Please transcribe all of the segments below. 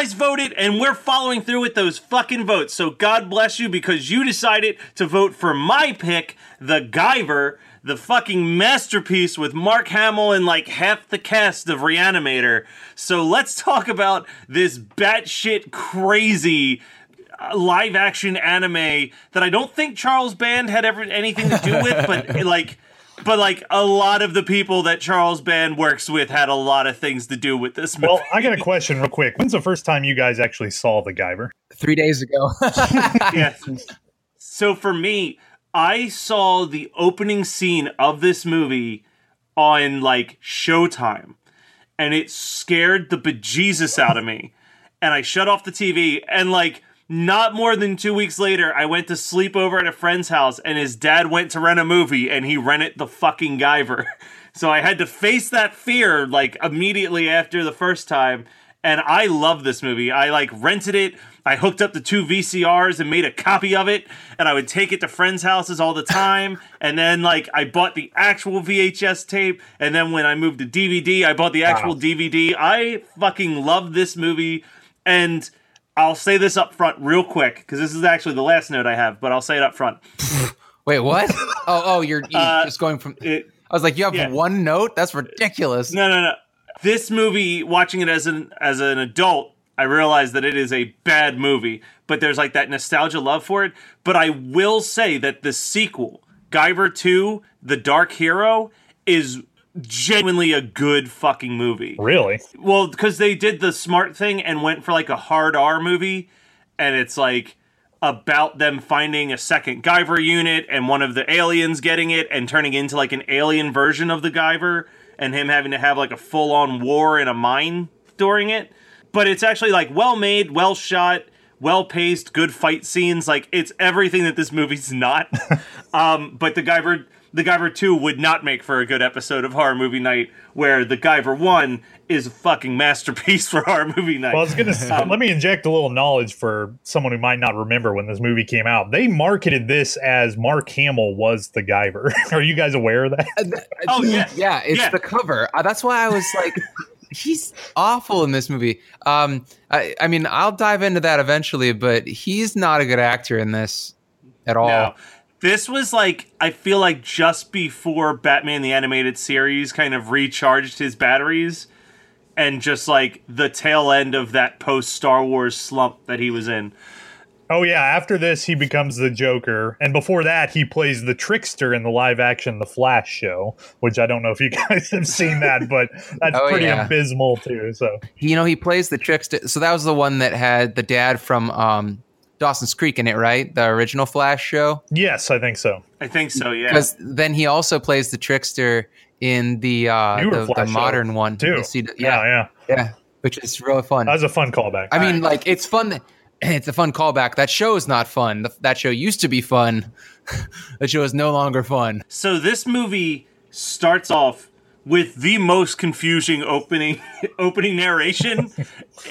Guys voted, and we're following through with those fucking votes. So God bless you because you decided to vote for my pick, The Guyver, the fucking masterpiece with Mark Hamill and like half the cast of Reanimator. So let's talk about this batshit crazy uh, live action anime that I don't think Charles Band had ever anything to do with, but like. But like a lot of the people that Charles Band works with had a lot of things to do with this movie. Well, I got a question real quick. When's the first time you guys actually saw the Guyver? Three days ago. yeah. So for me, I saw the opening scene of this movie on like Showtime, and it scared the bejesus out of me. And I shut off the TV, and like not more than two weeks later, I went to sleep over at a friend's house, and his dad went to rent a movie, and he rented the fucking Guyver. So I had to face that fear like immediately after the first time. And I love this movie. I like rented it. I hooked up the two VCRs and made a copy of it, and I would take it to friends' houses all the time. and then like I bought the actual VHS tape, and then when I moved to DVD, I bought the actual Wow. DVD. I fucking love this movie, and I'll say this up front real quick because this is actually the last note I have, but I'll say it up front. Wait, what? Oh, oh, you're, you're Uh, just going from. It, I was like, you have yeah. one note? That's ridiculous. No, no, no. This movie, watching it as an as an adult, I realized that it is a bad movie. But there's like that nostalgia love for it. But I will say that the sequel, Guyver Two: The Dark Hero, is genuinely a good fucking movie. Really? Well, because they did the smart thing and went for like a hard R movie, and it's like about them finding a second Guyver unit and one of the aliens getting it and turning into like an alien version of the Guyver and him having to have like a full on war in a mine during it. But it's actually like well made, well shot, well paced, good fight scenes. Like it's everything that this movie's not. um, but the Guyver the Guyver 2 would not make for a good episode of Horror Movie Night, where the Guyver 1 is a fucking masterpiece for Horror Movie Night. Well, I was gonna say, let me inject a little knowledge for someone who might not remember when this movie came out. They marketed this as Mark Hamill was the Guyver. Are you guys aware of that? Oh, yeah. yeah. It's Yeah. the cover. Uh, that's why I was like, he's awful in this movie. Um, I, I mean, I'll dive into that eventually, but he's not a good actor in this at all. No. This was like I feel like just before Batman the animated series kind of recharged his batteries and just like the tail end of that post Star Wars slump that he was in. Oh yeah, after this he becomes the Joker, and before that he plays the trickster in the live action The Flash show, which I don't know if you guys have seen that, but that's Oh, pretty yeah. abysmal too. So you know, he plays the trickster. So that was the one that had the dad from um, Dawson's Creek in it, right? The original Flash show. yes, I think so. I think so, yeah. Because then he also plays the trickster in the uh, the, the Flash show, modern one. too. The Yeah, yeah, yeah. yeah. which is really fun. That was a fun callback. I mean, like it's fun. It's a fun callback. That show is not fun. The, that show used to be fun. that show is no longer fun. So this movie starts off with the most confusing opening opening narration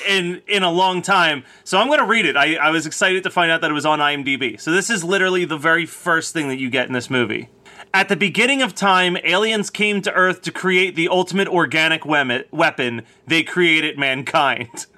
in in a long time. So I'm to read it. I, I was excited to find out that it was on IMDb. So this is literally the very first thing that you get in this movie. At the beginning of time, aliens came to Earth to create the ultimate organic we- weapon. They created mankind.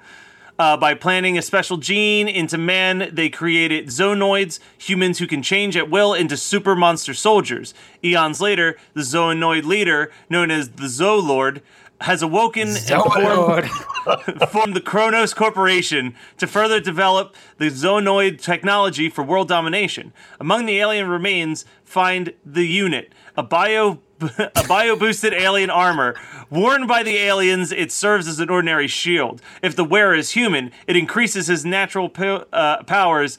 Uh, by planting a special gene into man, they created zoonoids, humans who can change at will into super monster soldiers. Eons later, the zoonoid leader, known as the Zoolord, has awoken and formed, formed the Kronos Corporation to further develop the zoonoid technology for world domination. Among the alien remains, find the unit, a bio a bio boosted alien armor. Worn by the aliens, it serves as an ordinary shield. If the wearer is human, it increases his natural po- uh, powers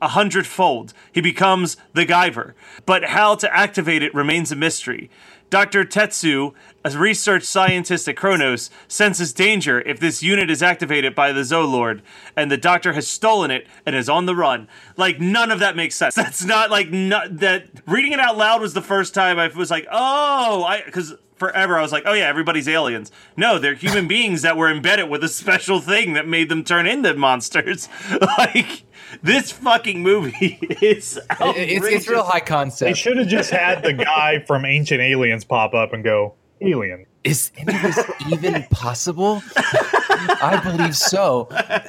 a hundredfold. He becomes the Guyver. But how to activate it remains a mystery. Dr. Tetsu, a research scientist at Kronos, senses danger if this unit is activated by the Zoolord, and the doctor has stolen it and is on the run. Like none of that makes sense. That's not like not, that. Reading it out loud was the first time I was like, oh, I because forever I was like, oh yeah, everybody's aliens. No, they're human beings that were embedded with a special thing that made them turn into monsters. like this fucking movie is it's, it's real high concept. they concept. should have just had the guy from Ancient Aliens pop up and go, Alien. Is any of this even possible? I believe so.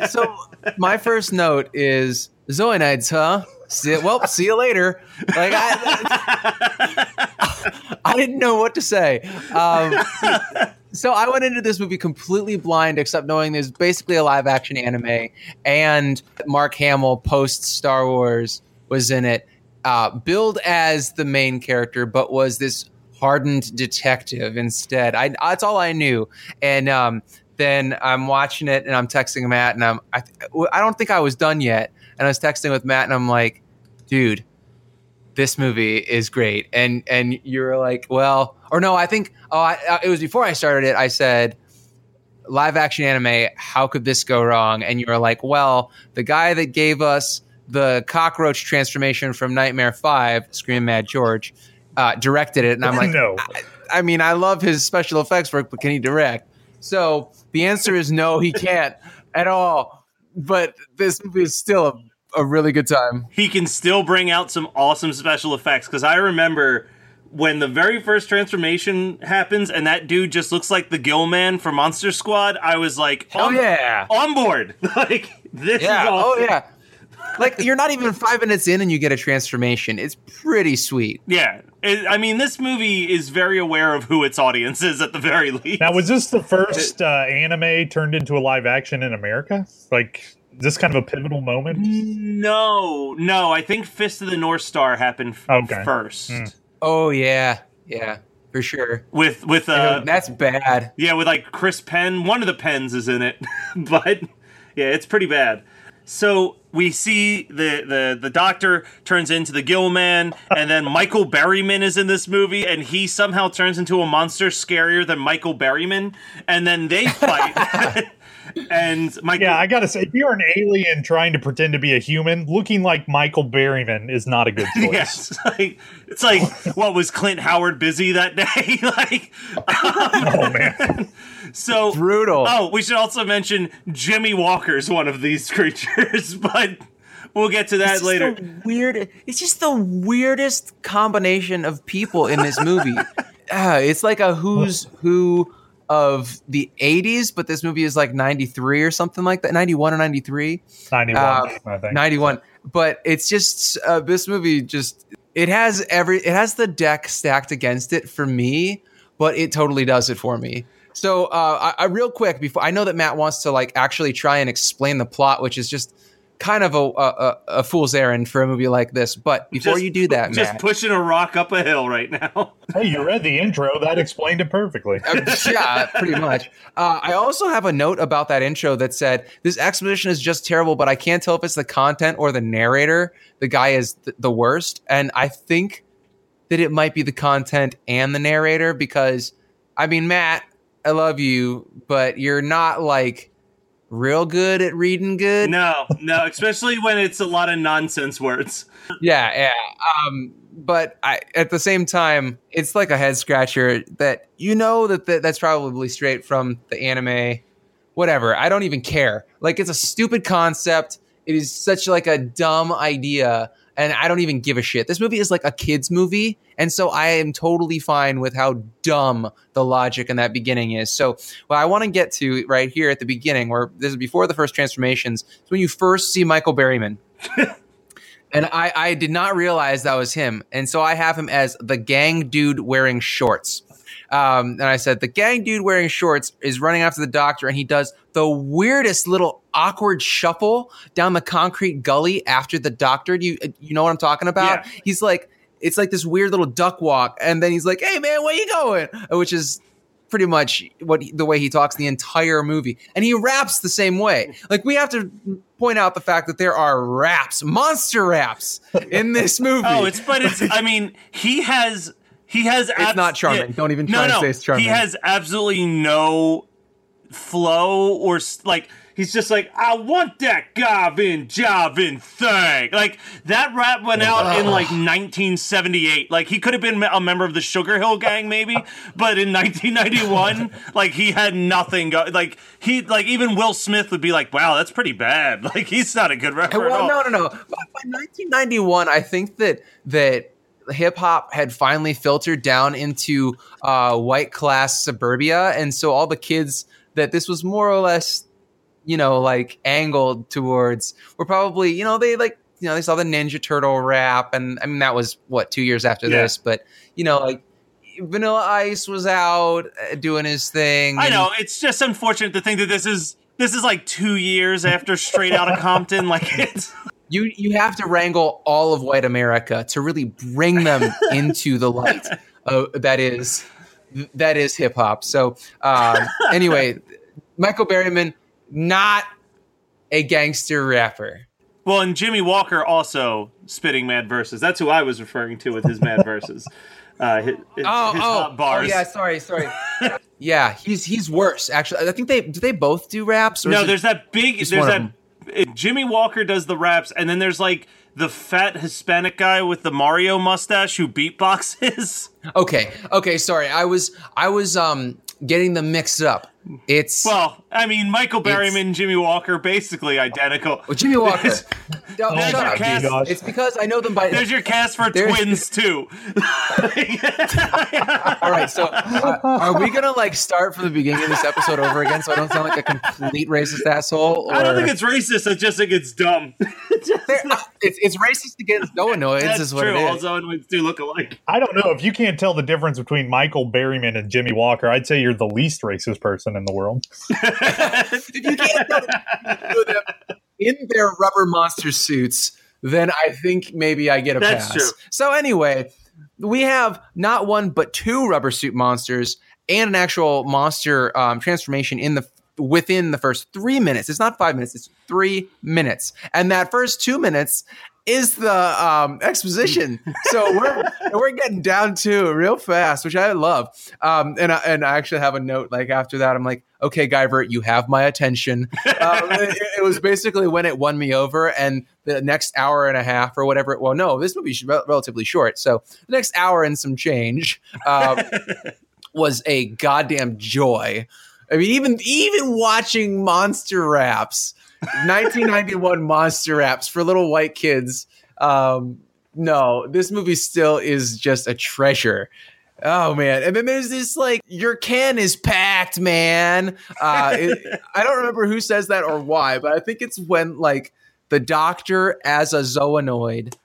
So my first note is Zoanites, huh? See, well, see you later. Like I, I didn't know what to say. Um, so I went into this movie completely blind, except knowing there's basically a live action anime, and Mark Hamill post Star Wars was in it, uh, billed as the main character, but was this hardened detective instead. I that's all I knew, and um, then I'm watching it and I'm texting Matt, and I'm I, I don't think I was done yet, and I was texting with Matt, and I'm like, dude this movie is great. And and you're like well or no i think oh I, uh, it was before i started it i said live action anime how could this go wrong? And you're like well the guy that gave us the cockroach transformation from nightmare 5 scream mad george uh, directed it. And i'm like No. I, I mean i love his special effects work but can he direct? So the answer is no he can't at all. But this movie is still a, a really good time he can still bring out some awesome special effects because I remember when the very first transformation happens and that dude just looks like the Gill Man from Monster Squad. I was like, oh yeah on board. like this Yeah. is awesome. Oh yeah. Like you're not even five minutes in and you get a transformation. It's pretty sweet. Yeah, It- I mean, this movie is very aware of who its audience is at the very least. Now, was this the first uh, anime turned into a live action in America? Like, is this kind of a pivotal moment? no, no, I think Fist of the North Star happened f- Okay. first Oh yeah. Yeah. For sure. with with uh, That's bad. Yeah, with like Chris Penn. One of the pens is in it, but yeah, it's pretty bad. So we see the the the doctor turns into the Gill Man, and then Michael Berryman is in this movie, and he somehow turns into a monster scarier than Michael Berryman, and then they fight. and Michael, Yeah, I gotta say, if you're an alien trying to pretend to be a human, looking like Michael Berryman is not a good choice. Yes, like it's like what was Clint Howard busy that day? like, Oh man, um, so Brutal. Oh, we should also mention Jimmie Walker's one of these creatures, but we'll get to that It's later. weird. It's just the weirdest combination of people in this movie. Ah, it's like a who's who of the 80s, but this movie is like 93 or something like that. 91 or 93. ninety-one, Uh, I think. 91 but it's just uh, this movie just it has every it has the deck stacked against it for me but it totally does it for me so uh, I, I real quick before i know that matt wants to like actually try and explain the plot which is just kind of a, a, a- a fool's errand for a movie like this but before Just- you do that Just matt pushing a rock up a hill right now. hey, you read the intro. That explained it perfectly. Uh, yeah, pretty much. Uh, I also have a note about that intro that said this exposition is just terrible, but I can't tell if it's the content or the narrator. The guy is th- the worst, and I think that it might be the content and the narrator because, I mean, Matt, I love you, but you're not like real good at reading good. No, no, especially when it's a lot of nonsense words. Yeah, yeah. Um, but I, at the same time, it's like a head scratcher that you know that th- that's probably straight from the anime. Whatever. I don't even care. Like it's a stupid concept. It is such like a dumb idea and I don't even give a shit. This movie is like a kids movie, and so I am totally fine with how dumb the logic in that beginning is. So, what I want to get to right here at the beginning, where this is before the first transformations, is when you first see Michael Berryman. and I, I did not realize that was him, and so I have him as the gang dude wearing shorts. Um, and I said, the gang dude wearing shorts is running after the doctor, and he does the weirdest little awkward shuffle down the concrete gully after the doctor. Do you you know what I'm talking about? Yeah. He's like, it's like this weird little duck walk, and then he's like, "Hey man, where you going?" Which is pretty much what he- the way he talks the entire movie, and he raps the same way. Like we have to point out the fact that there are raps, monster raps in this movie. Oh, it's but it's. I mean, he has he has. It's not charming. Don't even try no, to no. say it's charming. He has absolutely no flow or like. He's just like, I want that Gavin Javin thing. Like that rap went out in like 1978. Like he could have been a member of the Sugar Hill Gang, maybe, but in 1991, like he had nothing. Go- like he, like even Will Smith would be like, "Wow, that's pretty bad." Like he's not a good rapper at well, all. no, no, no. By, by 1991, I think that that hip hop had finally filtered down into uh, white class suburbia, and so all the kids that this was more or less, you know, like angled towards were probably, you know, they like. You know, they saw the Ninja Turtle rap, and I mean that was what two years after Yeah. this. But you know, like Vanilla Ice was out uh, doing his thing. I know it's just unfortunate to think that this is this is like two years after Straight Outta Compton. Like it's you you have to wrangle all of white America to really bring them into the light uh, that is that is hip hop. So um, anyway, Michael Berryman not a gangster rapper. well, and Jimmie Walker also spitting mad verses. That's who I was referring to with his mad verses. Uh, his, his, Oh, his oh, hot bars. oh, yeah. Sorry, sorry. yeah, he's he's worse. Actually, I think they do they both do raps. Or No, there's that big. There's that. It- Jimmie Walker does the raps, and then there's like the fat Hispanic guy with the Mario mustache who beatboxes. okay. Okay, sorry. I was I was um getting them mixed up. It's Well, I mean, Michael Berryman, Jimmie Walker, basically identical. well, Jimmie Walker. No, Oh shut my up. Cass. gosh. It's because I know them by. There's your cast for There's- twins too. All right, so uh, are we gonna like start from the beginning of this episode over again, so I don't sound like a complete racist asshole? Or I don't think it's racist. I just think it's dumb. There- it's, it's racist against Zoanoids, That's is what true. it All is. Zoanoids do look alike. I don't know if you can't tell the difference between Michael Berryman and Jimmie Walker. I'd say you're the least racist person in the world. if you can't tell them in their rubber monster suits, then I think maybe I get a That's pass. true. So anyway, we have not one but two rubber suit monsters and an actual monster um, transformation in the within the first three minutes. It's not five minutes; it's three minutes, and that first two minutes is the um, exposition. So we're we're getting down to it real fast, which I love. Um, and I, and I actually have a note like after that. I'm like, okay, Guyver, you have my attention. Um, it, it was basically when it won me over, and the next hour and a half or whatever. Well, no, this movie is rel- relatively short, so the next hour and some change um, was a goddamn joy. I mean, even even watching monster raps, 1991 monster raps for little white kids. Um, no, this movie still is just a treasure. Oh man! And then there's this like your can is packed, man. Uh, it, I don't remember who says that or why, but I think it's when like the doctor as a zoonoid,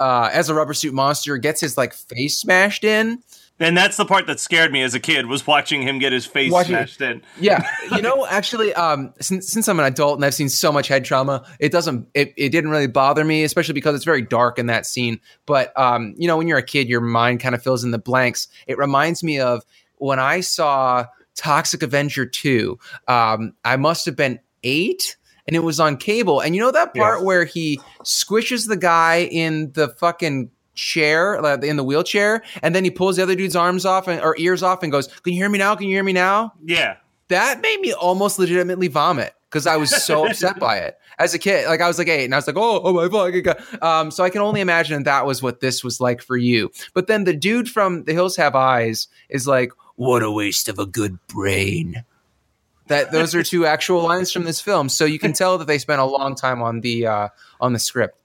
uh, as a rubber suit monster, gets his like face smashed in. And that's the part that scared me as a kid was watching him get his face Watching- smashed in. Yeah, you know, actually, um, since since I'm an adult and I've seen so much head trauma, it doesn't it, it didn't really bother me, especially because it's very dark in that scene. But um, you know, when you're a kid, your mind kind of fills in the blanks. It reminds me of when I saw Toxic Avenger two. Um, I must have been eight. And it was on cable. And you know that part Yeah. where he squishes the guy in the fucking chair like, in the wheelchair and then he pulls the other dude's arms off and, or ears off and goes can you hear me now can you hear me now Yeah. that made me almost legitimately vomit because I was so upset by it as a kid. Like I was like eight, and I was like, oh, oh my fucking god. Um, so I can only imagine that was what this was like for you. But then the dude from The Hills Have Eyes is like, what a waste of a good brain. That those are two actual lines from this film, so you can tell that they spent a long time on the uh, on the script.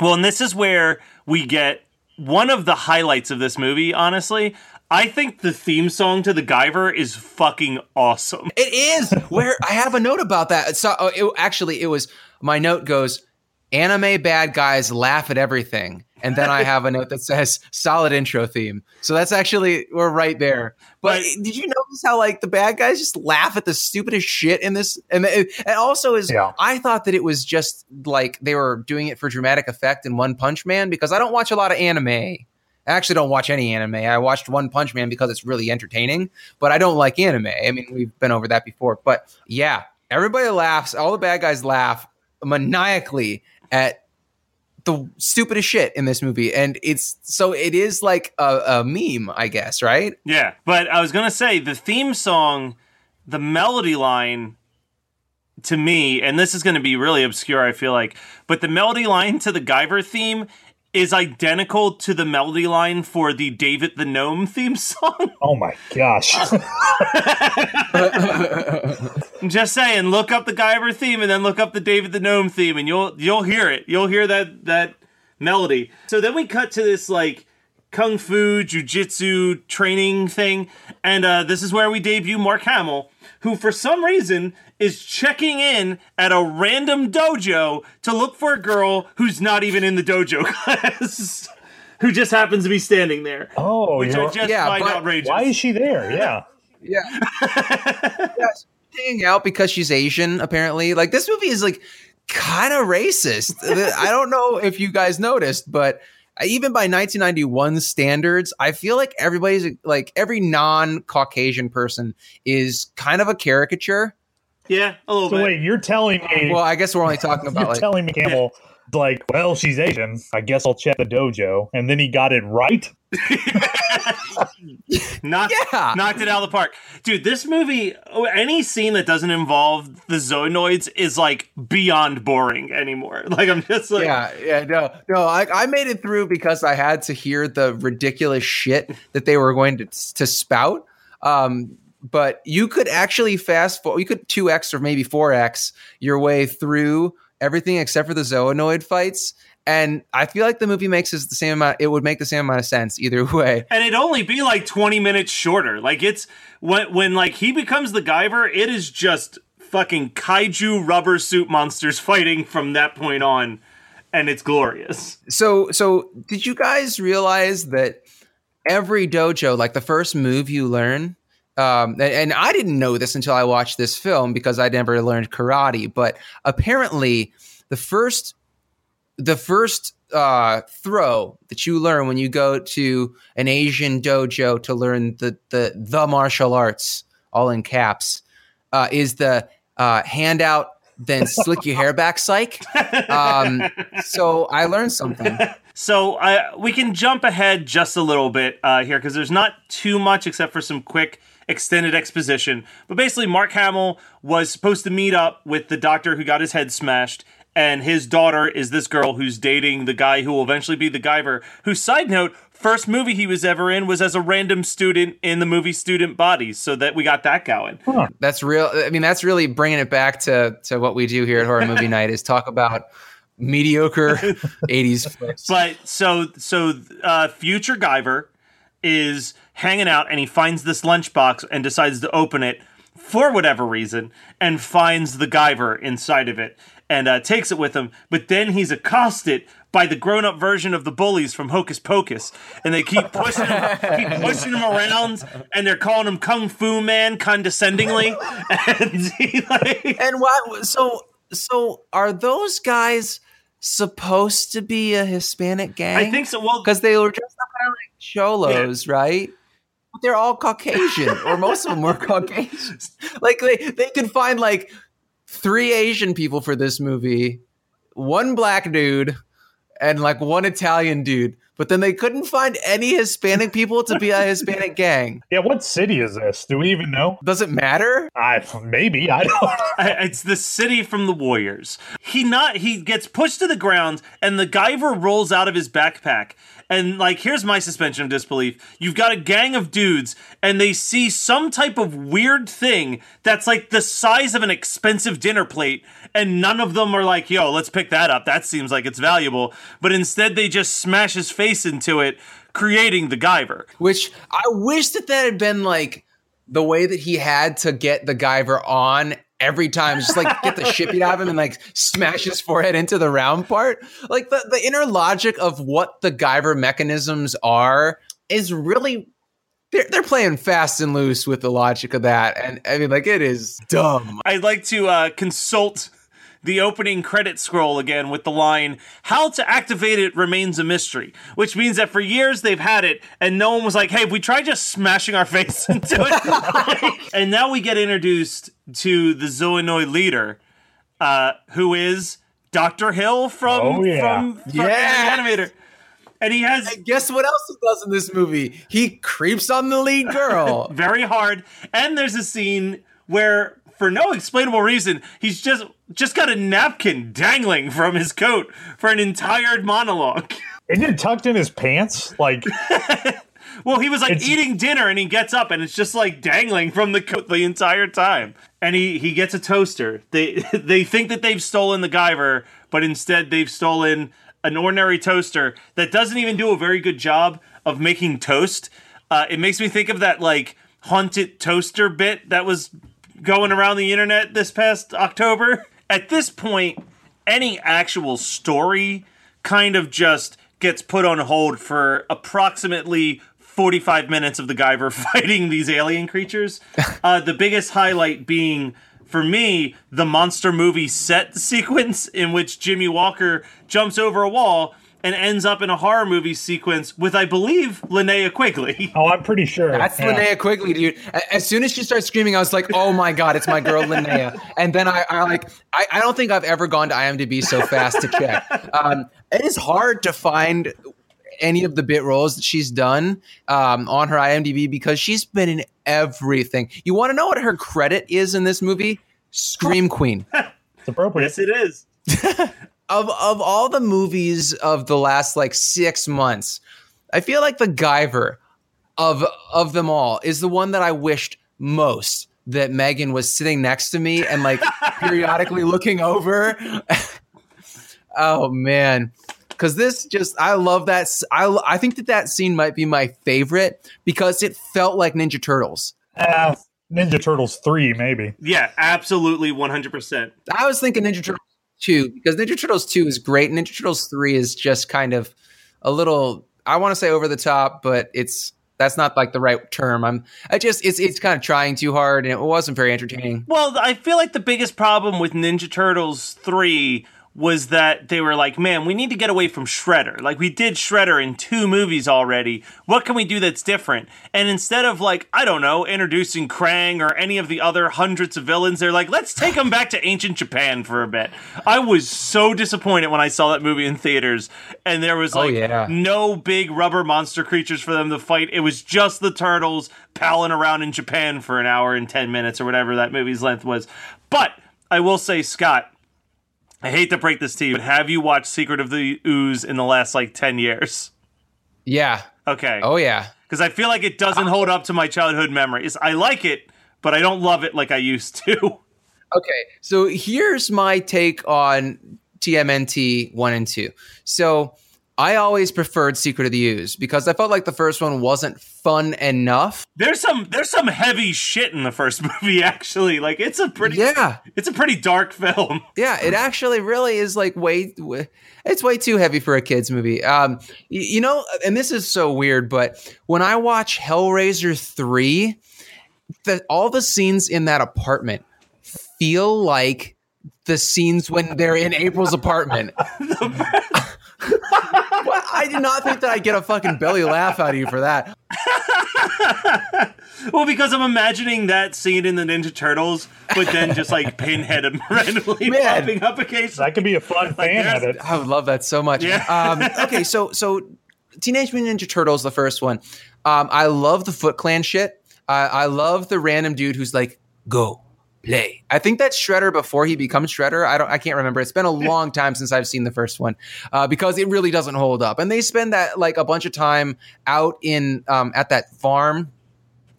Well, and this is where we get one of the highlights of this movie, honestly. I think the theme song to the Guyver is fucking awesome. It is where I have a note about that. So uh, it, actually, it was my note goes, "Anime bad guys laugh at everything," and then I have a note that says "solid intro theme." So that's actually we're right there. But, But- did you notice how like the bad guys just laugh at the stupidest shit in this? And it, and also is Yeah. I thought that it was just like they were doing it for dramatic effect in One Punch Man because I don't watch a lot of anime. I actually don't watch any anime. I watched One Punch Man because it's really entertaining, but I don't like anime. I mean, we've been over that before. But yeah, everybody laughs. All the bad guys laugh maniacally at the stupidest shit in this movie. And it's so it is like a, a meme, I guess, right? Yeah, but I was gonna say the theme song, the melody line to me, and this is gonna be really obscure, I feel like, but the melody line to the Guyver theme is identical to the melody line for the David the Gnome theme song. Oh my gosh. I'm just saying, look up the Guyver theme and then look up the David the Gnome theme, and you'll you'll hear it. You'll hear that that melody. So then we cut to this like kung fu jujitsu training thing, and uh, this is where we debut Mark Hamill, who for some reason is checking in at a random dojo to look for a girl who's not even in the dojo class. Who just happens to be standing there, Oh, which I you're- just Yeah, find outrageous. why is she there? Yeah. Yeah. yes. Hanging out because she's Asian, apparently. Like this movie is like kind of racist. I don't know if you guys noticed, but even by 1991 standards, I feel like everybody's like every non-Caucasian person is kind of a caricature. Yeah, a little So bit. wait, you're telling me Well, I guess we're only talking about you're like telling me Campbell like, well, she's Asian. I guess I'll check the dojo. And then he got it right. knocked, Yeah. knocked it out of the park. Dude, this movie, oh, any scene that doesn't involve the Zoonoids is like beyond boring anymore. Like, I'm just like, yeah, yeah, no, no. I, I made it through because I had to hear the ridiculous shit that they were going to to spout. Um, but you could actually fast forward. You could two x or maybe four x your way through everything except for the zoonoid fights. And I feel like the movie makes us the same amount. It would make the same amount of sense either way. and it'd only be like 20 minutes shorter. Like, it's when, when like he becomes the Guyver, it is just fucking kaiju rubber suit monsters fighting from that point on. And it's glorious. So, so did you guys realize that every dojo, like the first move you learn, um, and, and I didn't know this until I watched this film because I never learned karate, but apparently the first, the first uh, throw that you learn when you go to an Asian dojo to learn the the the martial arts, all in caps, uh, is the uh, handout. Then slick your hair back, psych. Um, so I learned something. So I we can jump ahead just a little bit uh, here because there's not too much except for some quick extended exposition. But basically, Mark Hamill was supposed to meet up with the doctor who got his head smashed, and his daughter is this girl who's dating the guy who will eventually be the Guyver. Whose side note, first movie he was ever in was as a random student in the movie Student Bodies, so that we got that going. That's real. I mean, that's really bringing it back to to what we do here at Horror Movie Night is talk about mediocre '80s flicks. But so so uh, future Guyver is hanging out and he finds this lunchbox and decides to open it for whatever reason and finds the Guyver inside of it and uh, takes it with him. But then he's accosted by the grown-up version of the bullies from Hocus Pocus, and they keep pushing him, keep pushing him around, and they're calling him Kung Fu Man condescendingly, and he like. And what? So so are those guys supposed to be a Hispanic gang? I think so. Well, because they were dressed up kind of like cholos, right? But they're all Caucasian, or most of them were Caucasian. Like they they could find like three Asian people for this movie, one black dude, and like one Italian dude. but then they couldn't find any Hispanic people to be a Hispanic gang. Yeah, what city is this? Do we even know? Does it matter? I maybe I don't. I- It's the city from the Warriors. He not he gets pushed to the ground, and the Guyver rolls out of his backpack. And like, here's my suspension of disbelief. You've got a gang of dudes, and they see some type of weird thing that's like the size of an expensive dinner plate, and none of them are like, "Yo, let's pick that up. That seems like it's valuable." But instead, they just smash his face into it, creating the Guyver. Which I wish that that had been like the way that he had to get the Guyver on every time, just like get the shit out of him and like smash his forehead into the round part. Like the, the inner logic of what the Guyver mechanisms are is really they're, they're playing fast and loose with the logic of that. And I mean, like, it is dumb. I'd like to uh, consult the opening credit scroll again with the line, How to activate it remains a mystery, which means that for years they've had it and no one was like, Hey, have we tried just smashing our face into it? and now we get introduced to the Zoanoid leader, uh, who is Dr. Hill from, Oh, yeah. from, from Yeah. Animator. And he has Guess what else he does in this movie? He creeps on the lead girl. very hard. And there's a scene where, for no explainable reason, he's just just got a napkin dangling from his coat for an entire monologue. Isn't it tucked in his pants? Like Well, he was like It's- eating dinner and he gets up and it's just like dangling from the coat the entire time. And he he gets a toaster. They they think that they've stolen the Guyver, but instead they've stolen an ordinary toaster that doesn't even do a very good job of making toast. Uh, it makes me think of that like haunted toaster bit that was going around the internet this past October. At this point, any actual story kind of just gets put on hold for approximately 45 minutes of the Guyver fighting these alien creatures. Uh, the biggest highlight being, for me, the monster movie set sequence in which Jimmie Walker jumps over a wall and ends up in a horror movie sequence with, I believe, Linnea Quigley. oh, I'm pretty sure That's yeah. Linnea Quigley, dude. As soon as she starts screaming, I was like, "Oh my god, it's my girl Linnea!" And then I, I like, I, I don't think I've ever gone to IMDb so fast to check. Um, it is hard to find any of the bit roles that she's done um, on her IMDb because she's been in everything. You want to know what her credit is in this movie? Scream Queen. It's appropriate. Yes, it is. of of all the movies of the last like six months, I feel like the Guyver of of them all is the one that I wished most that Megan was sitting next to me and like periodically looking over. oh man. Cause this just, I love that. I, I think that that scene might be my favorite because it felt like Ninja Turtles. Uh, Ninja Turtles three, maybe. Yeah, absolutely 100%. I was thinking Ninja Turtles 2 because Ninja Turtles 2 is great. Ninja Turtles 3 is just kind of a little I want to say over the top, but it's that's not like the right term. I'm I just it's it's kind of trying too hard and it wasn't very entertaining. Well, I feel like the biggest problem with Ninja Turtles 3 was that they were like, man, we need to get away from Shredder. Like, we did Shredder in two movies already. What can we do that's different? And instead of, like, I don't know, introducing Krang or any of the other hundreds of villains, they're like, let's take them back to ancient Japan for a bit. I was so disappointed when I saw that movie in theaters, and there was, Oh, like, yeah. no big rubber monster creatures for them to fight. It was just the turtles palling around in Japan for an hour and 10 minutes or whatever that movie's length was. But I will say, Scott, I hate to break this to you, but have you watched Secret of the Ooze in the last like 10 years? Yeah. Okay. Oh yeah. Because I feel like it doesn't hold up to my childhood memories. I like it, but I don't love it like I used to. Okay, so here's my take on TMNT 1 and 2. So I always preferred Secret of the Ooze because I felt like the first one wasn't fun enough. There's some there's some heavy shit in the first movie actually. Like it's a pretty Yeah. it's a pretty dark film. Yeah, it actually really is like way, it's way too heavy for a kids movie. Um, you know, and this is so weird, but when I watch Hellraiser three, the, all the scenes in that apartment feel like the scenes when they're in April's apartment. Well, I did not think that I'd get a fucking belly laugh out of you for that. Well, because I'm imagining that scene in the Ninja Turtles, but then just like Pinhead randomly Man. popping up occasionally. That could be a fun fan there's- edit. I would love that so much. Yeah. Um, okay, so so Teenage Mutant Ninja Turtles, the first one. Um, I love the Foot Clan shit. Uh, I love the random dude who's like, "Go play." I think that's Shredder before he becomes Shredder. I don't. I can't remember. It's been a long time since I've seen the first one uh, because it really doesn't hold up. And they spend that like a bunch of time out in um, at that farm.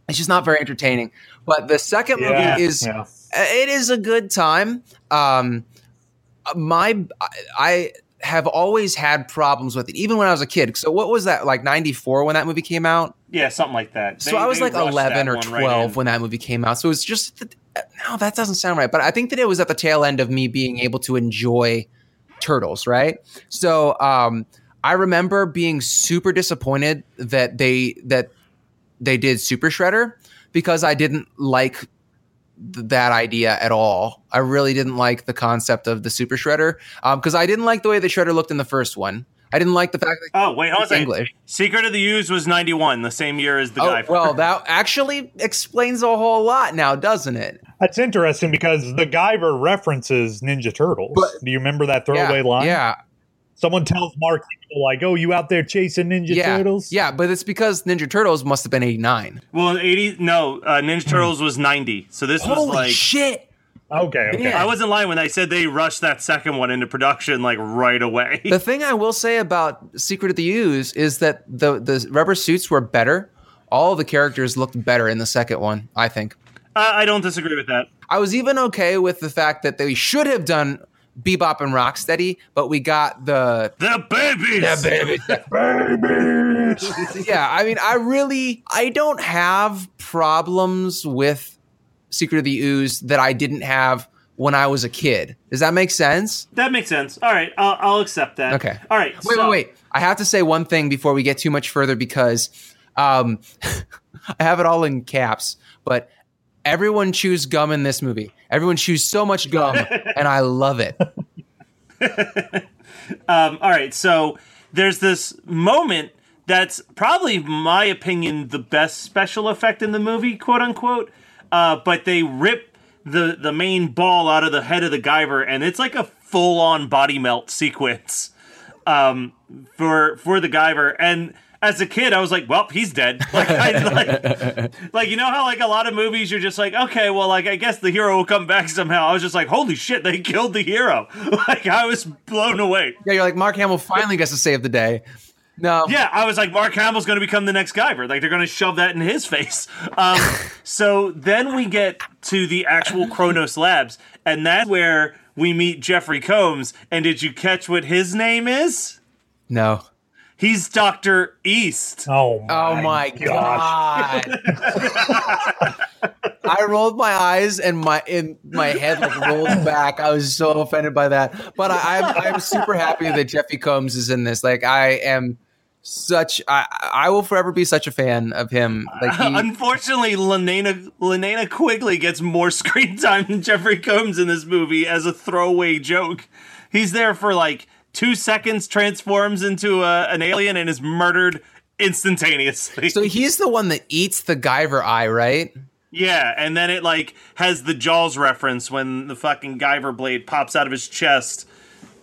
It's just not very entertaining. But the second Yeah, movie is yeah. it is a good time. Um, my I have always had problems with it, even when I was a kid. So what was that like ninety four when that movie came out? Yeah, something like that. So They- I was like eleven or one right twelve when that movie came out. So it was just no, that doesn't sound right. But I think that it was at the tail end of me being able to enjoy turtles, right? So um, I remember being super disappointed that they that they did Super Shredder because I didn't like th- that idea at all. I really didn't like the concept of the Super Shredder because I didn't like the way the Shredder looked in the first one. I didn't like the fact that Oh wait, hold on a It's. English. Secret of the Ooze was ninety one, the same year as the Oh, guy. well, that actually explains a whole lot now, doesn't it? That's interesting because the Guyver references Ninja Turtles. But- Do you remember that throwaway yeah, line? Yeah, Someone tells Mark, like, "Oh, you out there chasing Ninja yeah, Turtles?" yeah. But it's because Ninja Turtles must have been eighty nine. well, eighty no, uh, Ninja Turtles was ninety. So this was Holy like shit! Okay. Okay. Yeah. I wasn't lying when I said they rushed that second one into production like right away. The thing I will say about Secret of the Ooze is that the the rubber suits were better. All the characters looked better in the second one. I think. Uh, I don't disagree with that. I was even okay with the fact that they should have done Bebop and Rocksteady, but we got the The Babies. The babies. yeah, I mean, I really, I don't have problems with Secret of the Ooze that I didn't have when I was a kid. Does that make sense? That makes sense. All right, I'll, I'll accept that. Okay. All right. Wait, so, wait, wait. I have to say one thing before we get too much further because um, I have it all in caps, but everyone chews gum in this movie. Everyone chews so much gum, and I love it. Um, all right. So there's this moment that's probably, my opinion, the best special effect in the movie, quote unquote. Uh, but they rip the the main ball out of the head of the Guyver, and it's like a full on body melt sequence um, for for the Guyver. And as a kid, I was like, "Well, he's dead." Like, I, like, like you know how like a lot of movies, you're just like, "Okay, well, like I guess the hero will come back somehow." I was just like, "Holy shit, they killed the hero!" Like I was blown away. Yeah, you're like Mark Hamill finally gets to save the day. No, Yeah, I was like, Mark Hamill's going to become the next Guyver. Like, they're going to shove that in his face. Um, so then we get to the actual Kronos Labs, and that's where we meet Jeffrey Combs. And did you catch what his name is? no. He's Dr. East. Oh my, Oh my gosh. god! I rolled my eyes and my in my head like rolled back. I was so offended by that. But I, I'm I'm super happy that Jeffy Combs is in this. Like I am such I I will forever be such a fan of him. Like he, Unfortunately, Linnea, Linnea Quigley gets more screen time than Jeffrey Combs in this movie as a throwaway joke. He's there for like two seconds, transforms into a, an alien, and is murdered instantaneously. so he's the one that eats the Guyver eye, right? Yeah, and then it like has the Jaws reference when the fucking Guyver blade pops out of his chest.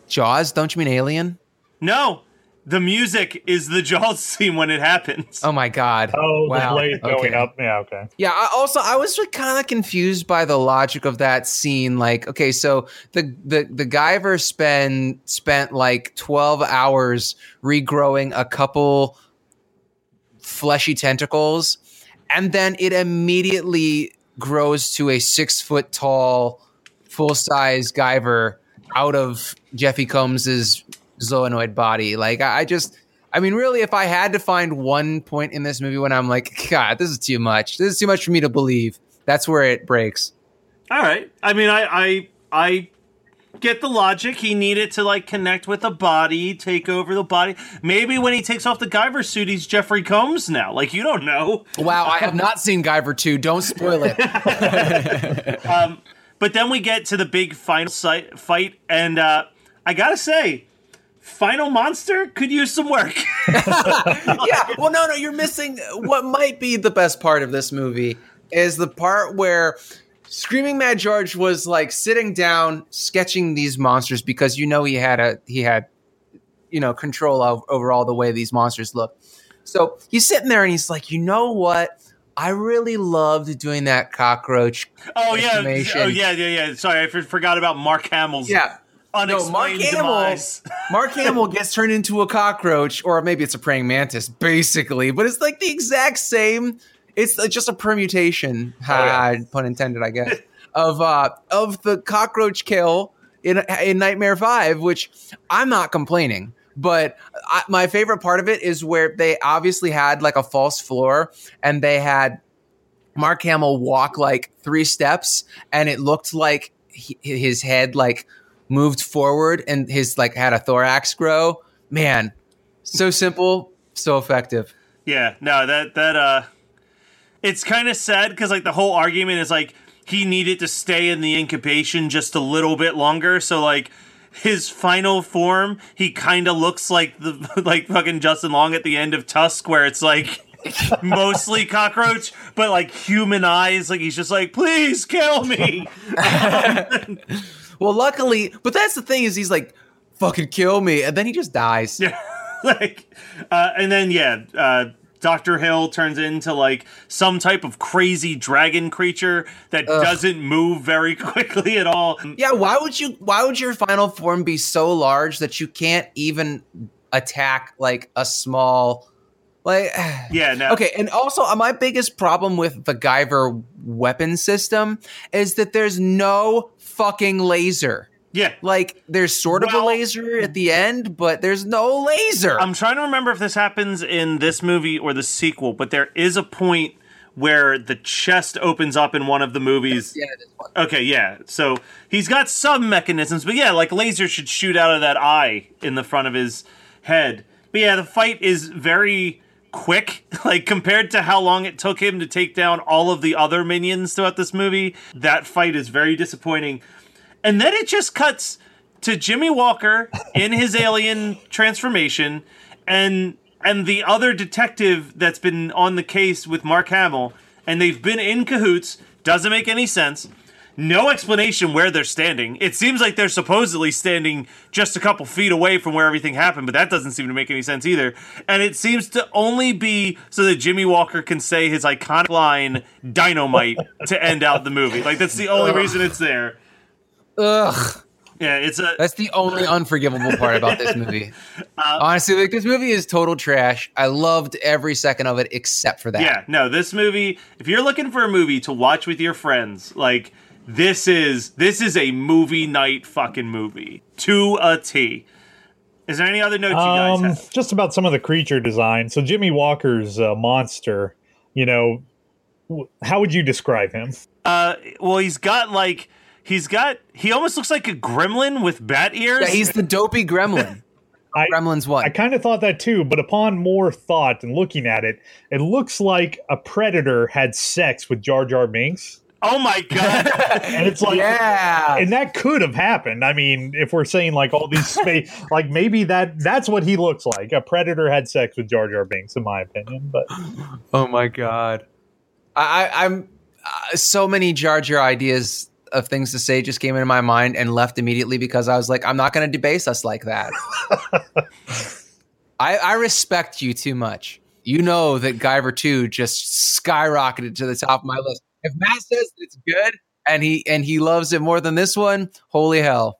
Jaws? Don't you mean Alien? No, the music is the Jaws scene when it happens. Oh my god! Oh, the Wow. blade going Okay. up. Yeah. Okay. Yeah. I also, I was kind of confused by the logic of that scene. Like, okay, so the the the Guyver spend spent like twelve hours regrowing a couple fleshy tentacles, and then it immediately grows to a six foot tall, full size Guyver out of Jeffy Combs's zoonoid body. Like, I, I just. I mean, really, if I had to find one point in this movie when I'm like, God, this is too much. This is too much for me to believe. That's where it breaks. All right. I mean, I I I get the logic. He needed to like connect with the body, take over the body. Maybe when he takes off the Guyver suit, he's Jeffrey Combs now. Like you don't know. Wow, I have not seen Guyver 2. Don't spoil it. But then we get to the big final si- fight, and uh, I gotta say, Final Monster could use some work. yeah. Well, no, no, you're missing what might be the best part of this movie is the part where Screaming Mad George was like sitting down sketching these monsters because you know he had a he had you know control of, over all the way these monsters look. So he's sitting there and he's like, you know what? I really loved doing that cockroach. Oh yeah, oh yeah, yeah, yeah. Sorry, I f- forgot about Mark Hamill's Yeah. No, unexplained Mark Hamill. Mark Hamill gets turned into a cockroach, or maybe it's a praying mantis, basically. But it's like the exact same. It's just a permutation, ha, pun intended, I guess, of uh, of the cockroach kill in in Nightmare Five, which I'm not complaining. But I, my favorite part of it is where they obviously had like a false floor, and they had Mark Hamill walk like three steps, and it looked like he, his head like moved forward, and his like had a thorax grow. Man, so simple, so effective. Yeah, no, that that uh it's kind of sad cuz like the whole argument is like he needed to stay in the incubation just a little bit longer, so like his final form, he kind of looks like the like fucking Justin Long at the end of Tusk where it's like mostly cockroach but like human eyes like he's just like please kill me. Well, luckily, but that's the thing is he's like, fucking kill me, and then he just dies. Yeah, like, uh, and then yeah, uh, Doctor Hill turns into like some type of crazy dragon creature that doesn't move very quickly at all. Yeah, why would you? Why would your final form be so large that you can't even attack like a small? Like, Yeah, no. okay, and also uh, my biggest problem with the Guyver weapon system is that there's no fucking laser. Yeah, Like, there's sort of Well- a laser at the end, but there's no laser. I'm trying to remember if this happens in this movie or the sequel, but there is a point where the chest opens up in one of the movies. yeah. Okay, yeah. So he's got some mechanisms, but yeah, like laser should shoot out of that eye in the front of his head. But yeah, the fight is very quick, like compared to how long it took him to take down all of the other minions throughout this movie. That fight is very disappointing. And then it just cuts to Jimmie Walker in his alien transformation and and the other detective that's been on the case with Mark Hamill and they've been in cahoots. Doesn't make any sense. No explanation where they're standing. It seems like they're supposedly standing just a couple feet away from where everything happened but that doesn't seem to make any sense either. And it seems to only be so that Jimmie Walker can say his iconic line dynamite to end out the movie. Like that's the only reason it's there Ugh. yeah it's a That's the only unforgivable part about this movie. Honestly, like this movie is total trash. I loved every second of it except for that. Yeah, no, this movie, if you're looking for a movie to watch with your friends, like this is this is a movie night fucking movie to a T. Is there any other notes you guys Um, have? just about some of the creature design. So Jimmie Walker's uh, monster. You know, w- how would you describe him? Uh well, he's got like he's got he almost looks like a gremlin with bat ears. Yeah, he's the dopey gremlin. I- Gremlins what? I kind of thought that too, but upon more thought and looking at it, it looks like a predator had sex with Jar Jar Binks, oh my god. and it's like, yeah. and that could have happened. I mean, if we're saying like all these space, like maybe that that's what he looks like. A predator had sex with Jar Jar Binks, in my opinion. But oh my god. I, I I'm uh, so many Jar Jar ideas of things to say just came into my mind and left immediately because I was like, I'm not going to debase us like that. I, I respect you too much. You know that Guyver 2 just skyrocketed to the top of my list. If Matt says it's good and he and he loves it more than this one, holy hell.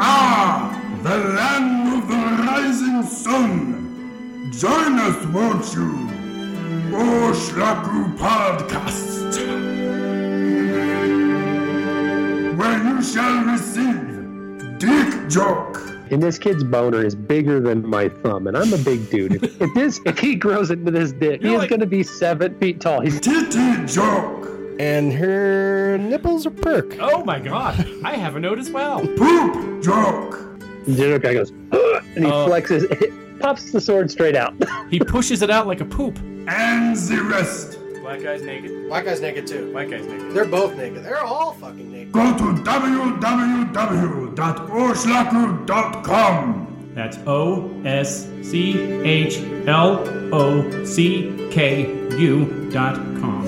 Ah, the land of the rising sun. Join us, won't you? Oshlaku Podcast. Where you shall receive Dick Joke. And this kid's boner is bigger than my thumb, and I'm a big dude. If, if this, if he grows into this dick, he is going to be seven feet tall. He's Titty Joke. And her nipples are perk. Oh my god, I have a note as well. Poop joke. The other guy goes, and he Oh. flexes, it pops the sword straight out. He pushes it out like a poop. And the rest. Black guy's naked. Black guy's naked too. White guy's naked. They're both naked. They're all fucking naked. Go to www.oschlocku.com. That's O S C H L O C K U dot com.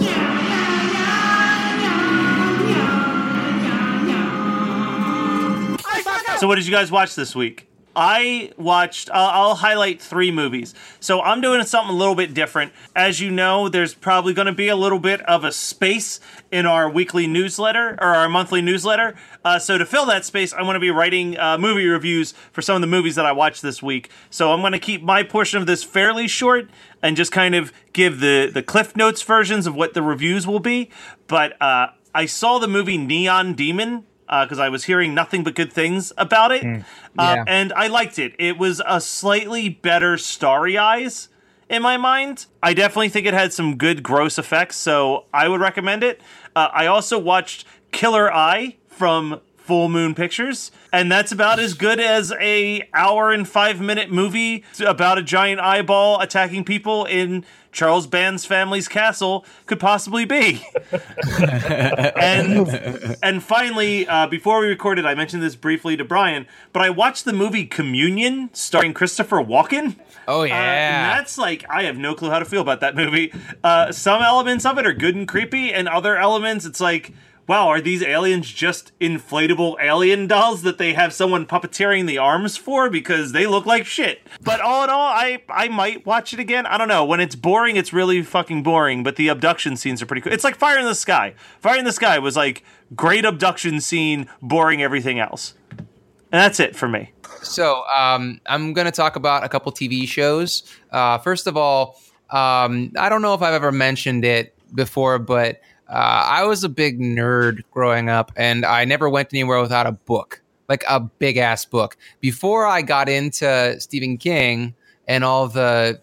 So, what did you guys watch this week? I watched, uh, I'll highlight three movies. So, I'm doing something a little bit different. As you know, there's probably going to be a little bit of a space in our weekly newsletter or our monthly newsletter. Uh, so, to fill that space, I'm going to be writing uh, movie reviews for some of the movies that I watched this week. So, I'm going to keep my portion of this fairly short and just kind of give the, the Cliff Notes versions of what the reviews will be. But uh, I saw the movie Neon Demon because I was hearing nothing but good things about it, uh, Yeah. and I liked it. It was a slightly better Starry Eyes in my mind. I definitely think it had some good gross effects, so I would recommend it. Uh, I also watched Killer Eye from Full Moon Pictures, and that's about as good as a hour and five minute movie about a giant eyeball attacking people in Charles Band's family's castle could possibly be. and and finally, uh, before we recorded, I mentioned this briefly to Brian, but I watched the movie Communion starring Christopher Walken. Oh Uh, and yeah. that's like I have no clue how to feel about that movie. Uh, some elements of it are good and creepy, and other elements it's like, wow, are these aliens just inflatable alien dolls that they have someone puppeteering the arms for because they look like shit? But all in all, I I might watch it again. I don't know. When it's boring, it's really fucking boring. But the abduction scenes are pretty cool. It's like Fire in the Sky. Fire in the Sky was like great abduction scene, boring everything else. And that's it for me. So um, I'm going to talk about a couple TV shows. Uh, first of all, um, I don't know if I've ever mentioned it before, but uh, I was a big nerd growing up, and I never went anywhere without a book, like a big ass book. Before I got into Stephen King and all the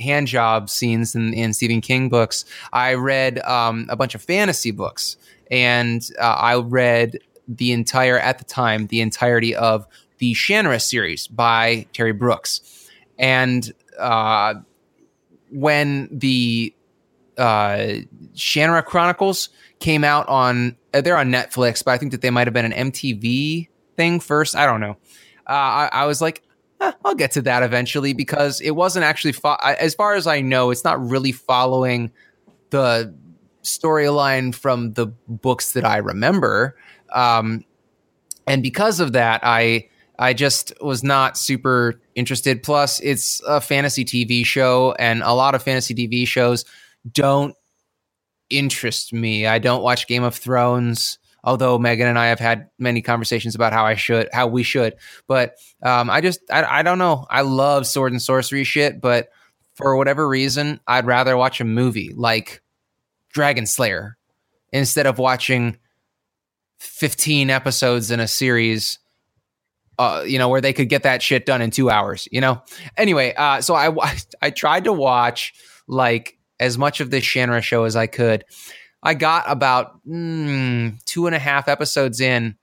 hand job scenes in, in Stephen King books, I read um, a bunch of fantasy books, and uh, I read the entire at the time the entirety of the Shannara series by Terry Brooks, and uh, when the uh, Chronicles came out on uh, they're on Netflix, but I think that they might have been an MTV thing first. I don't know. Uh, I, I was like, eh, I'll get to that eventually because it wasn't actually, fo- as far as I know, it's not really following the storyline from the books that I remember. Um, and because of that, I I just was not super interested. Plus, it's a fantasy TV show, and a lot of fantasy TV shows don't interest me. I don't watch Game of Thrones, although Megan and I have had many conversations about how I should, how we should. But um, I just, I, I don't know. I love sword and sorcery shit, but for whatever reason, I'd rather watch a movie like Dragon Slayer instead of watching 15 episodes in a series uh, you know, where they could get that shit done in two hours, you know? Anyway, uh, so I, I tried to watch like as much of this Shannara show as I could. I got about mm, two and a half episodes in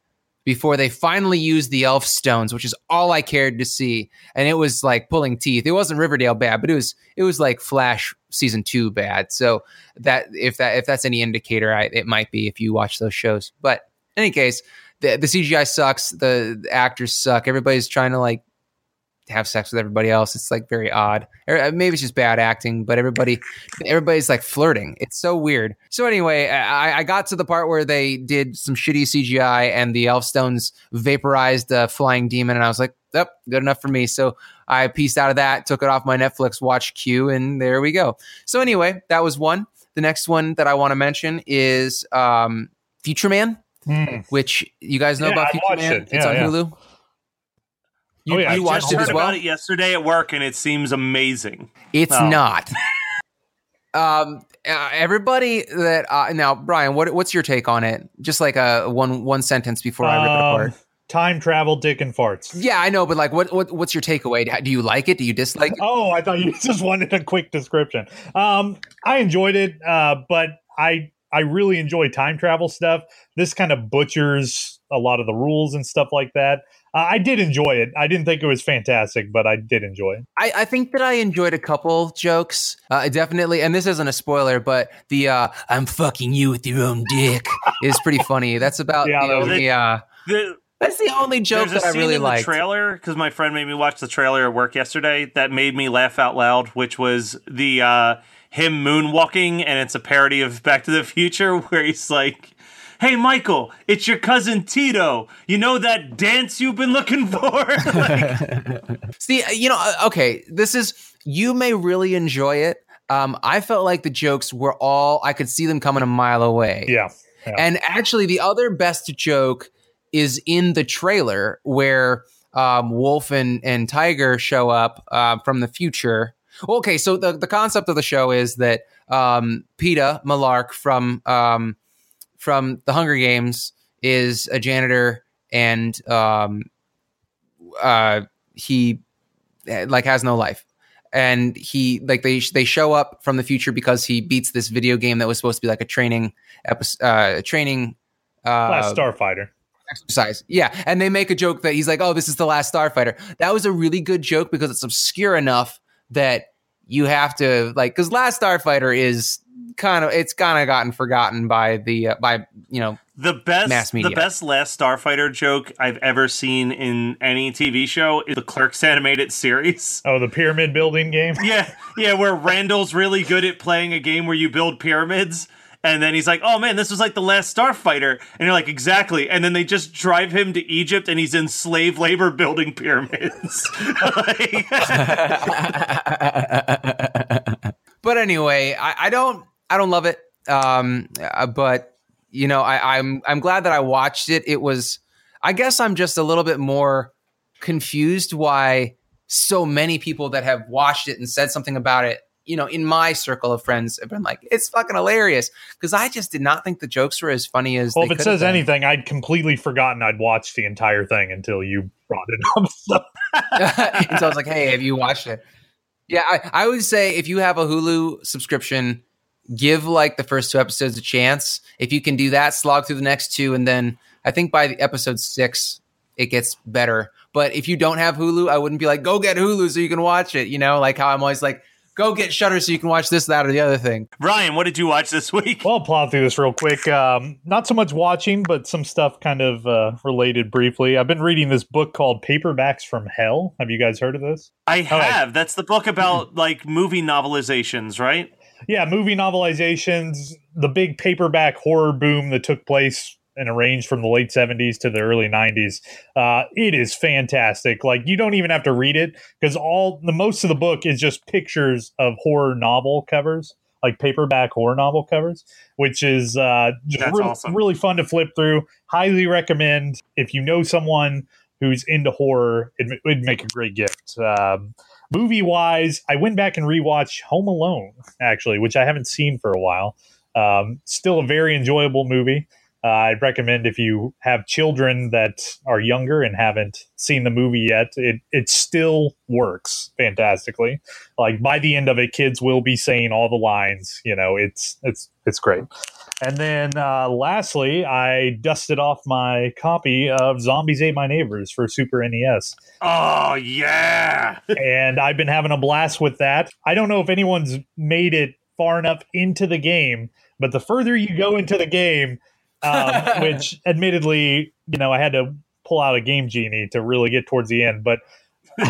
before they finally used the elf stones, which is all I cared to see. And it was like pulling teeth. It wasn't Riverdale bad, but it was it was like Flash season two bad. So that if that if that's any indicator, I, it might be if you watch those shows. But in any case, the the CGI sucks. The, the actors suck. Everybody's trying to like have sex with everybody else. It's like very odd. Or uh, maybe it's just bad acting, but everybody everybody's like flirting. It's so weird. So anyway, I, I got to the part where they did some shitty CGI and the elf stones vaporized a flying demon, and I was like, "Yep, good enough for me." So I pieced out of that, took it off my Netflix, watched Q, and there we go. So anyway, that was one. The next one that I want to mention is um, Future Man which you guys know Yeah, about Future Man. it. It's on yeah. Hulu. You, Oh, yeah, I you watched Just it as well. about it yesterday at work, and it seems amazing. It's Oh. not. um, uh, everybody that uh, now, Brian, what what's your take on it? Just like a one one sentence before I rip it Um, apart. Time travel, dick and farts. Yeah, I know, but like, what, what what's your takeaway? Do you like it? Do you dislike it? Oh, I thought you just wanted a quick description. Um, I enjoyed it, uh, but I I really enjoy time travel stuff. This kind of butchers a lot of the rules and stuff like that. Uh, I did enjoy it. I didn't think it was fantastic, but I did enjoy it. I, I think that I enjoyed a couple jokes, uh, definitely. And this isn't a spoiler, but the uh, "I'm fucking you with your own dick" is pretty funny. That's about Yeah, the that was- only. Uh, The, that's the only joke There's a that I really like. trailer because my friend made me watch the trailer at work yesterday that made me laugh out loud, which was the uh, him moonwalking, and it's a parody of Back to the Future where he's like. Hey Michael, it's your cousin Tito. You know that dance you've been looking for? Like, See, uh, you know, uh, okay, this is you may really enjoy it. Um, I felt like the jokes were all I could see them coming a mile away. Yeah. yeah. And actually, the other best joke is in the trailer where um, Wolf and, and Tiger show up uh, from the future. Okay, so the, the concept of the show is that um, Peeta Mellark from um, from the Hunger Games is a janitor and um, uh, he like has no life. And he like they they show up from the future because he beats this video game that was supposed to be like a training episode, uh, training uh, Last Starfighter. exercise. Yeah, and they make a joke that he's like, "Oh, this is the last Starfighter." That was a really good joke because it's obscure enough that you have to like because Last Starfighter is kind of it's kind of gotten forgotten by the uh, by you know the best, Mass media. the best Last Starfighter joke I've ever seen in any TV show is the Clerks animated series. Oh, the pyramid building game. Yeah, yeah, where Randall's really good at playing a game where you build pyramids. And then he's like, "Oh man, this was like the last Starfighter," and you're like, "Exactly." And then they just drive him to Egypt, and he's in slave labor building pyramids. Like- but anyway, I, I don't I don't love it. Um, uh, but you know, I, I'm I'm glad that I watched it. It was, I guess, I'm just a little bit more confused why so many people that have watched it and said something about it. You know, in my circle of friends have been like, "It's fucking hilarious," because I just did not think the jokes were as funny as. Well, if it says anything, I'd completely forgotten I'd watched the entire thing until you brought it up. So, and so I was like, hey, have you watched it? Yeah, I, I would say if you have a Hulu subscription, give like the first two episodes a chance. If you can do that, slog through the next two, and then I think by the episode six, it gets better. But if you don't have Hulu, I wouldn't be like, go get Hulu so you can watch it. You know, like how I'm always like, go get Shudder so you can watch this, that, or the other thing. Ryan, what did you watch this week? well, I'll plow through this real quick. Um, not so much watching, but some stuff kind of uh, related briefly. I've been reading this book called Paperbacks from Hell. Have you guys heard of this? I right. have. That's the book about like movie novelizations, right? yeah, movie novelizations, the big paperback horror boom that took place and arranged from the late 70s to the early 90s. Uh, it is fantastic. Like you don't even have to read it because all the most of the book is just pictures of horror novel covers, like paperback horror novel covers, which is uh, just That's awesome. really fun to flip through. Highly recommend if you know someone who's into horror, it would make a great gift. Um, movie wise, I went back and rewatched Home Alone, actually, which I haven't seen for a while. Um, still a very enjoyable movie. Uh, I'd recommend if you have children that are younger and haven't seen the movie yet, it it still works fantastically. Like by the end of it, kids will be saying all the lines. You know, it's it's it's great. And then uh, lastly, I dusted off my copy of Zombies Ate My Neighbors for Super NES Oh yeah. and I've been having a blast with that. I don't know if anyone's made it far enough into the game, but the further you go into the game, um, which admittedly, you know, I had to pull out a game genie to really get towards the end, but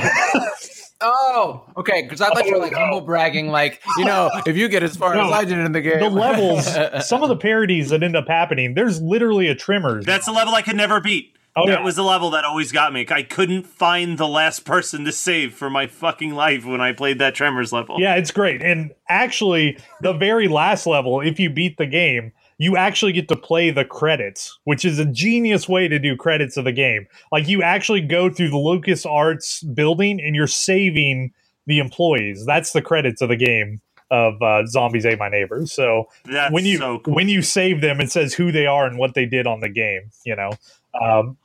Oh, okay. Because I thought you were like humble bragging, like you know, if you get as far No, as I did in the game, the levels, some of the parodies that end up happening, there's literally a Tremors. That's a level I could never beat. Oh, that yeah. was the level that always got me. I couldn't find the last person to save for my fucking life when I played that Tremors level. Yeah, it's great. And actually, the very last level, if you beat the game, you actually get to play the credits, which is a genius way to do credits of the game. Like you actually go through the Lucas Arts building and you're saving the employees. That's the credits of the game of uh, Zombies Ate My Neighbors. So That's when you so cool. when you save them, it says who they are and what they did on the game. You know, um,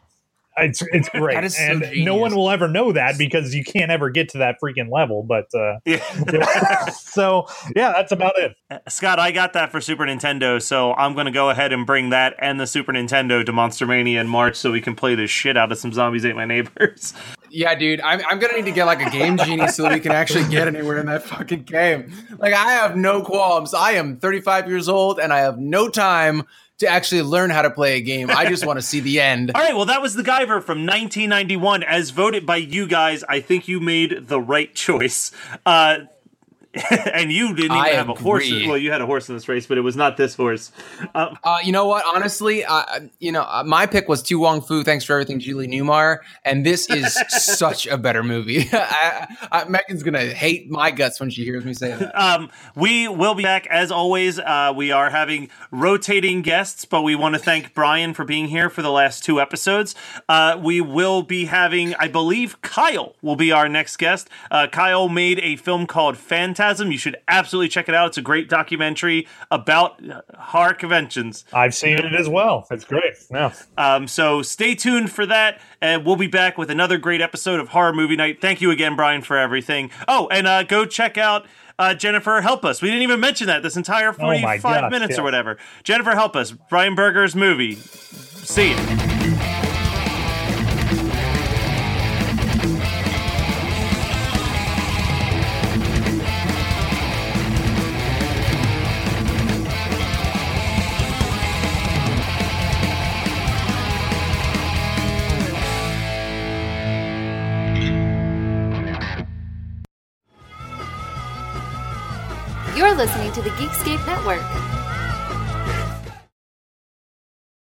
It's it's great, That is so and no one will ever know that because you can't ever get to that freaking level. But uh, Yeah. so yeah, that's about it. Scott, I got that for Super Nintendo, so I'm going to go ahead and bring that and the Super Nintendo to Monster Mania in March so we can play the shit out of some Zombies Ate My Neighbors. Yeah, dude, I'm, I'm gonna need to get like a game genie so that we can actually get anywhere in that fucking game. Like, I have no qualms. I am 35 years old and I have no time to actually learn how to play a game. I just want to see the end. All right, well, that was the Guyver from 1991. As voted by you guys, I think you made the right choice. Uh, and you didn't even I have a horse. Well, you had a horse in this race, but it was not this horse. Uh, Uh, you know what? Honestly, uh, you know, uh, my pick was To Wong Foo. Thanks for everything, Julie Newmar. And this is such a better movie. I, I, Megan's gonna hate my guts when she hears me say that. Um, we will be back as always. Uh, we are having rotating guests, but we want to thank Brian for being here for the last two episodes. Uh, we will be having, I believe, Kyle will be our next guest. Uh, Kyle made a film called Phantasm. You should absolutely check it out. It's a great documentary about uh, horror conventions. I've seen it as well. It's great. Yeah. Um, so stay tuned for that, and we'll be back with another great episode of Horror Movie Night. Thank you again, Brian, for everything. Oh, and uh, go check out uh, Jennifer Help Us. We didn't even mention that this entire Oh 45 gosh, minutes yeah. or whatever. Jennifer Help Us, Brian Berger's movie. See it.